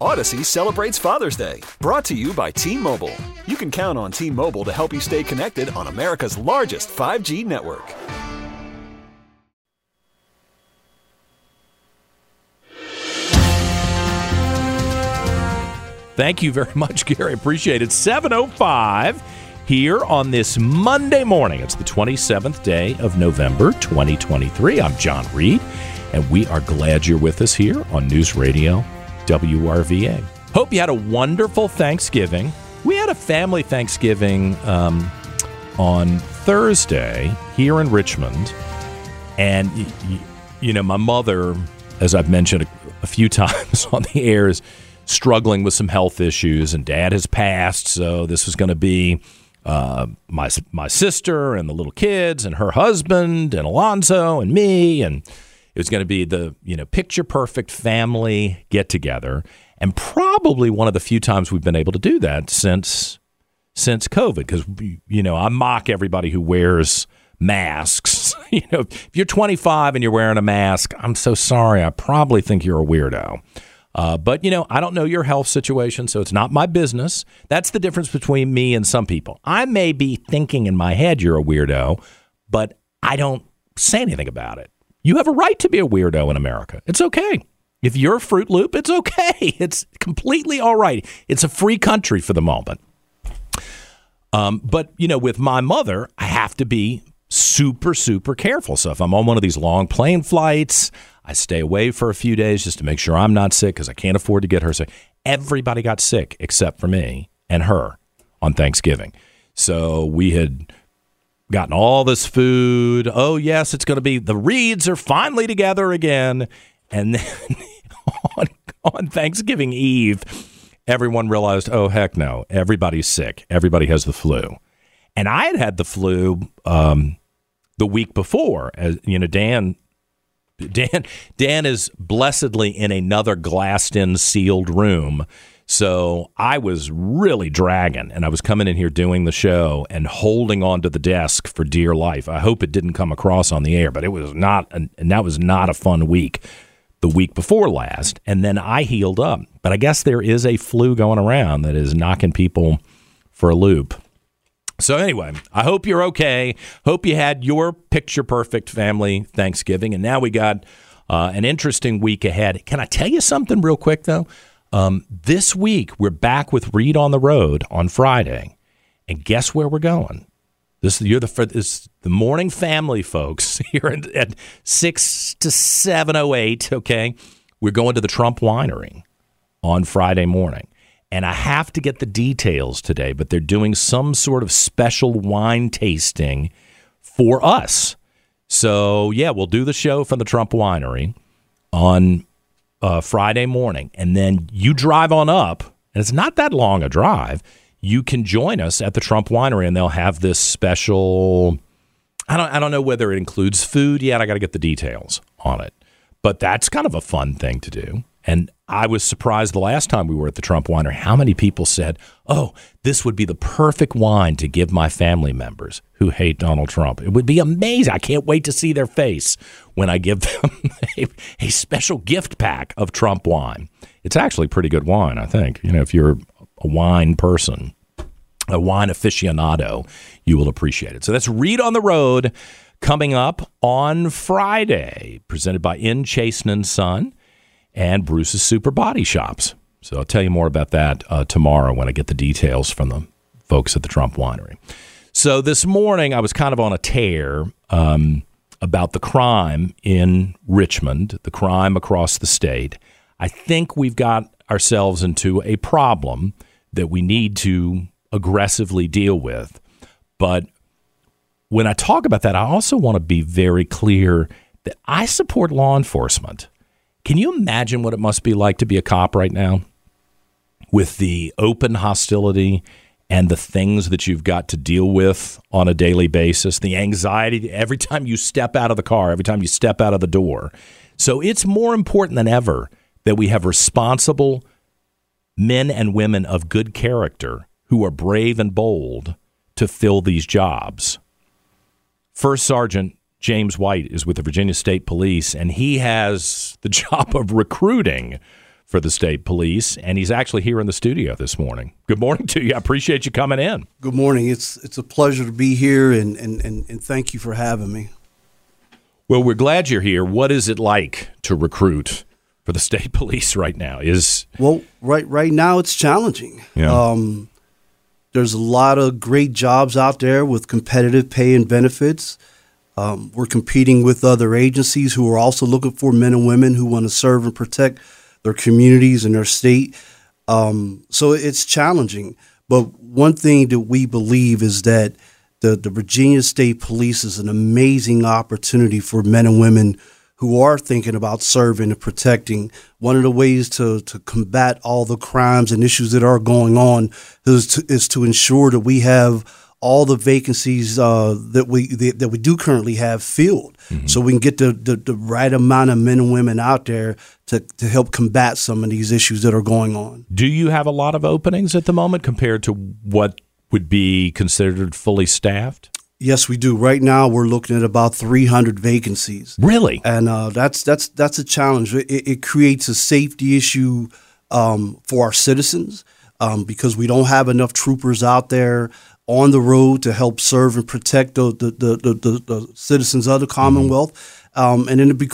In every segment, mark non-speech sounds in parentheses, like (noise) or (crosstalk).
Odyssey celebrates Father's Day, brought to you by T Mobile. You can count on T Mobile to help you stay connected on America's largest 5G network. Thank you very (laughs) much, Gary. Appreciate it. 705 here on this Monday morning. It's the 27th day of November, 2023. I'm John Reid, and we are glad you're with us here on News Radio WRVA. Hope you had a wonderful Thanksgiving. We had a family Thanksgiving um, on Thursday here in Richmond. And, you know, my mother, as I've mentioned a, a few (laughs) times on the air, is struggling with some health issues, and dad has passed. So this was going to be uh, my, my sister and the little kids and her husband and Alonzo and me. And it was going to be the, you know, picture perfect family get together. And probably one of the few times we've been able to do that since since COVID, because you know I mock everybody who wears masks. (laughs) you know, if you're 25 and you're wearing a mask, I'm so sorry. I probably think you're a weirdo. Uh, but you know, I don't know your health situation, so it's not my business. That's the difference between me and some people. I may be thinking in my head you're a weirdo, but I don't say anything about it. You have a right to be a weirdo in America. It's okay. If you're a Fruit Loop, it's okay. (laughs) It's completely all right. It's a free country for the moment. Um, but you know, with my mother, I have to be super, super careful. So if I'm on one of these long plane flights, I stay away for a few days just to make sure I'm not sick because I can't afford to get her sick. Everybody got sick except for me and her on Thanksgiving. So we had gotten all this food. Oh, yes, it's going to be the Reids are finally together again. And then (laughs) on, on Thanksgiving Eve, everyone realized, oh, heck no, everybody's sick. Everybody has the flu. And I had had the flu um, the week before. As you know, Dan, Dan, Dan is blessedly in another glassed-in, sealed room. So I was really dragging, and I was coming in here doing the show and holding onto the desk for dear life. I hope it didn't come across on the air, but it was not, and that was not a fun week. The week before last, and then I healed up. But I guess there is a flu going around that is knocking people for a loop. So anyway, I hope you're okay. Hope you had your picture perfect family Thanksgiving, and now we got uh, an interesting week ahead. Can I tell you something real quick though? Um, this week we're back with Reid on the Road on Friday, and guess where we're going? This you're the this the morning family folks (laughs) here at, at six to seven oh eight. Okay, we're going to the Trump Winery on Friday morning. And I have to get the details today, but they're doing some sort of special wine tasting for us. So, yeah, we'll do the show from the Trump Winery on uh, Friday morning. And then you drive on up, and it's not that long a drive. You can join us at the Trump Winery, and they'll have this special. I don't, I don't know whether it includes food yet. I got to get the details on it. But that's kind of a fun thing to do. And I was surprised the last time we were at the Trump Winery how many people said, "Oh, this would be the perfect wine to give my family members who hate Donald Trump." It would be amazing. I can't wait to see their face when I give (laughs) them a, a special gift pack of Trump wine. It's actually pretty good wine, I think. You know, if you're a wine person, a wine aficionado, you will appreciate it. So that's Reid on the Road coming up on Friday, presented by In Chasen and Son and Bruce's Super Body Shops. So I'll tell you more about that uh, tomorrow when I get the details from the folks at the Trump Winery. So this morning I was kind of on a tear um, about the crime in Richmond, the crime across the state. I think we've got ourselves into a problem that we need to aggressively deal with. But when I talk about that, I also want to be very clear that I support law enforcement. Can you imagine what it must be like to be a cop right now? with the open hostility and the things that you've got to deal with on a daily basis, the anxiety every time you step out of the car, every time you step out of the door. So it's more important than ever that we have responsible men and women of good character who are brave and bold to fill these jobs. First Sergeant James White is with the Virginia State Police, and he has the (laughs) job of recruiting for the state police, and he's actually here in the studio this morning. Good morning to you. I appreciate you coming in. Good morning. It's it's a pleasure to be here, and and, and, and thank you for having me. Well, we're glad you're here. What is it like to recruit for the state (laughs) police right now? Is well, right right now it's challenging. Yeah. Um, there's a lot of great jobs out there with competitive pay and benefits. Um, we're competing with other agencies who are also looking for men and women who want to serve and protect their communities and their state. Um, so it's challenging. But one thing that we believe is that the, the Virginia State Police is an amazing opportunity for men and women who are thinking about serving and protecting. One of the ways to, to combat all the crimes and issues that are going on is to, is to ensure that we have all the vacancies uh, that we that we do currently have filled, mm-hmm. so we can get the, the, the right amount of men and women out there to to help combat some of these issues that are going on. Do you have a lot of openings at the moment compared to what would be considered fully staffed? Yes, we do. Right now, we're looking at about 300 vacancies. Really, and uh, that's that's that's a challenge. It, it creates a safety issue um, for our citizens um, because we don't have enough troopers out there on the road to help serve and protect the the, the, the, the citizens of the Commonwealth. Mm-hmm. Um, and then it, be,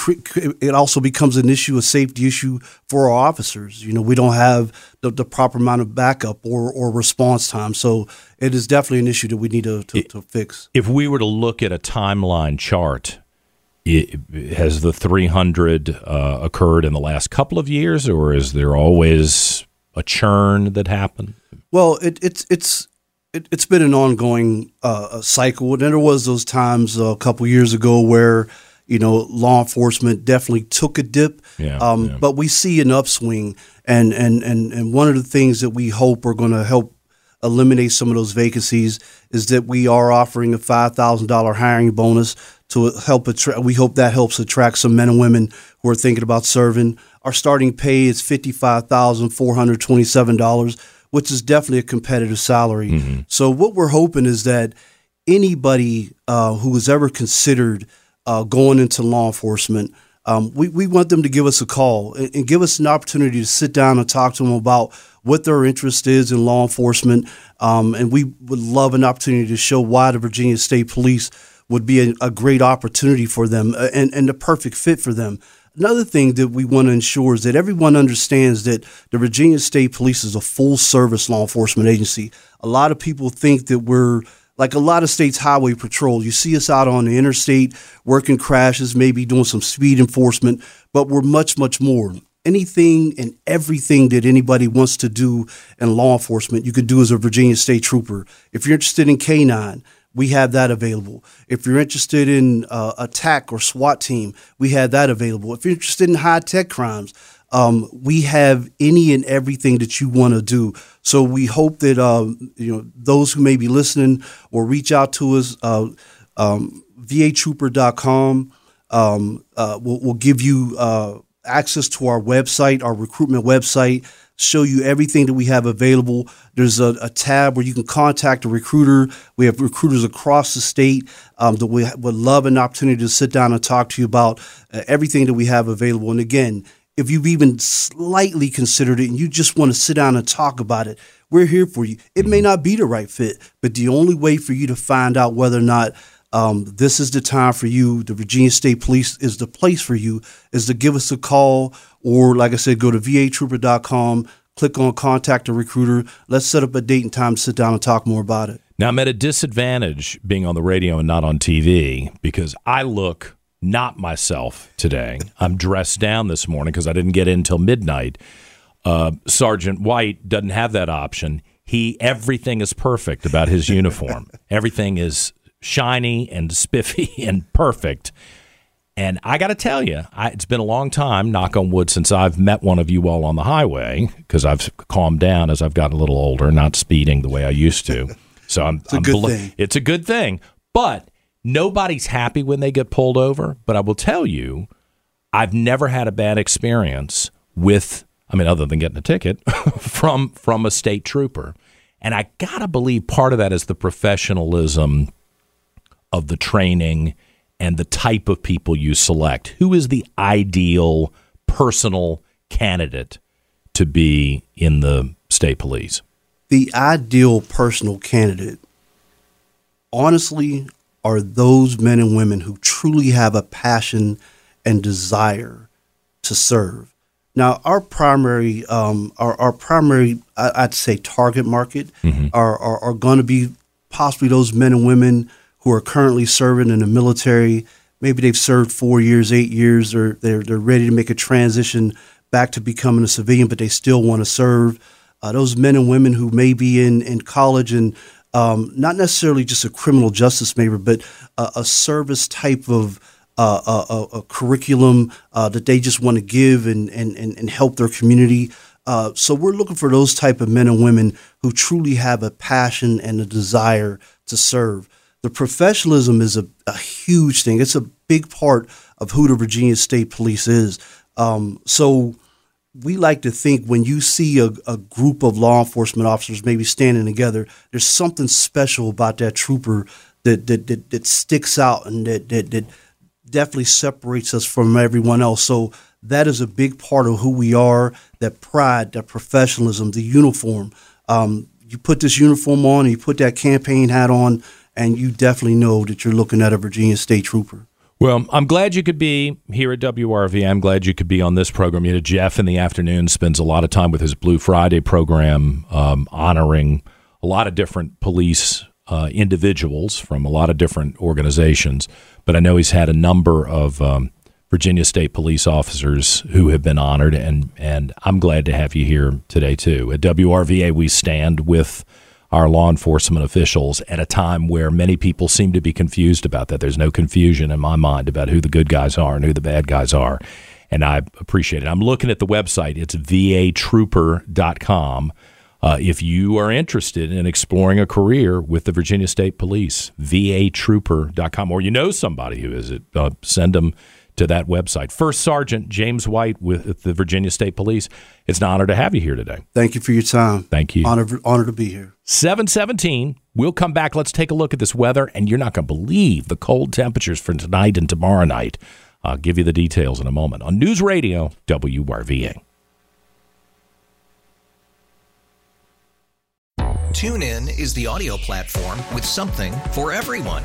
it also becomes an issue, a safety issue for our officers. You know, we don't have the, the, proper amount of backup or, or response time. So it is definitely an issue that we need to, to, to fix. If we were to look at a timeline chart, it, has the 300 uh, occurred in the last couple of years, or is there always a churn that happened? Well, it, it's it's it, has been an ongoing uh, cycle. And there was those times a couple years ago where you know law enforcement definitely took a dip. Yeah, um, yeah. But we see an upswing, and and and and one of the things that we hope are going to help eliminate some of those vacancies is that we are offering a five thousand dollar hiring bonus to help attract. We hope that helps attract some men and women who are thinking about serving. Our starting pay is fifty five thousand four hundred twenty seven dollars which is definitely a competitive salary. Mm-hmm. So what we're hoping is that anybody uh, who has ever considered uh, going into law enforcement, um, we, we want them to give us a call and, and, give us an opportunity to sit down and talk to them about what their interest is in law enforcement. Um, and we would love an opportunity to show why the Virginia State Police would be a, a great opportunity for them uh, and, and the perfect fit for them. Another thing that we want to ensure is that everyone understands that the Virginia State Police is a full service law enforcement agency. A lot of people think that we're like a lot of states highway patrol. You see us out on the interstate working crashes, maybe doing some speed enforcement, but we're much, much more. Anything and everything that anybody wants to do in law enforcement, you can do as a Virginia State Trooper. If you're interested in canine, we have that available. If you're interested in uh, attack or SWAT team, we have that available. If you're interested in high tech crimes, um, we have any and everything that you want to do. So we hope that uh, you know those who may be listening or reach out to us. Uh, um, VATrooper.com um, uh, will, will give you uh, access to our website, our recruitment website show you everything that we have available. There's a, a, tab where you can contact a recruiter. We have recruiters across the state um, that we would love an opportunity to sit down and talk to you about uh, everything that we have available. And again, if you've even slightly considered it and you just want to sit down and talk about it, we're here for you. It may not be the right fit, but the only way for you to find out whether or not um, this is the time for you, the Virginia State Police is the place for you, is to give us a call or, like I said, go to vatrooper.com, click on contact a recruiter. Let's set up a date and time to sit down and talk more about it. Now, I'm at a disadvantage being on the radio and not on TV because I look not myself today. I'm dressed down this morning because I didn't get in until midnight. Uh, Sergeant White doesn't have that option. He everything is perfect about his uniform. (laughs) everything is shiny and spiffy (laughs) and perfect. And I got to tell you, I, it's been a long time, knock on wood, since I've met one of you all on the highway because I've calmed down as I've gotten a little older, not speeding the way I used to. So I'm, It's a I'm good bel- thing. It's a good thing. But nobody's happy when they get pulled over. But I will tell you, I've never had a bad experience with, I mean, other than getting a ticket (laughs) from from a state trooper. And I gotta believe part of that is the professionalism of the training and the type of people you select. Who is the ideal personal candidate to be in the state police? the ideal personal candidate, honestly, are those men and women who truly have a passion and desire to serve. Now, our primary, um, our, our primary, I'd say, target market are, are, are going to be possibly those men and women who are currently serving in the military. Maybe they've served four years, eight years, or they're, they're ready to make a transition back to becoming a civilian, but they still want to serve. Uh, those men and women who may be in, in college and um, not necessarily just a criminal justice major, but a, a service type of uh, a, a, curriculum uh, that they just want to give and, and, and, and help their community. Uh, so we're looking for those type of men and women who truly have a passion and a desire to serve. The professionalism is a, a huge thing. It's a big part of who the Virginia State Police is. Um, so we like to think when you see a, a group of law enforcement officers maybe standing together, there's something special about that trooper that that, that, that sticks out and that, that that definitely separates us from everyone else. So that is a big part of who we are. That pride, that professionalism, the uniform. Um, you put this uniform on, you put that campaign hat on, and you definitely know that you're looking at a Virginia State trooper. Well, I'm glad you could be here at WRV. I'm glad you could be on this program. You know, Jeff in the afternoon spends a lot of time with his Blue Friday program, um, honoring a lot of different police uh, individuals from a lot of different organizations. But I know he's had a number of um, Virginia State police officers who have been honored, and and I'm glad to have you here today too. At WRVA, we stand with our law enforcement officials at a time where many people seem to be confused about that. There's no confusion in my mind about who the good guys are and who the bad guys are. And I appreciate it. I'm looking at the website. It's vatrooper.com. Uh, if you are interested in exploring a career with the Virginia State Police, vatrooper.com, or you know somebody who is it, uh, send them to that website. First Sergeant James White with the Virginia State Police. It's an honor to have you here today. Thank you for your time. Thank you. Honor, honor to be here. 717. We'll come back. Let's take a look at this weather, and you're not going to believe the cold temperatures for tonight and tomorrow night. I'll give you the details in a moment on News Radio WRVA. TuneIn is the audio platform with something for everyone.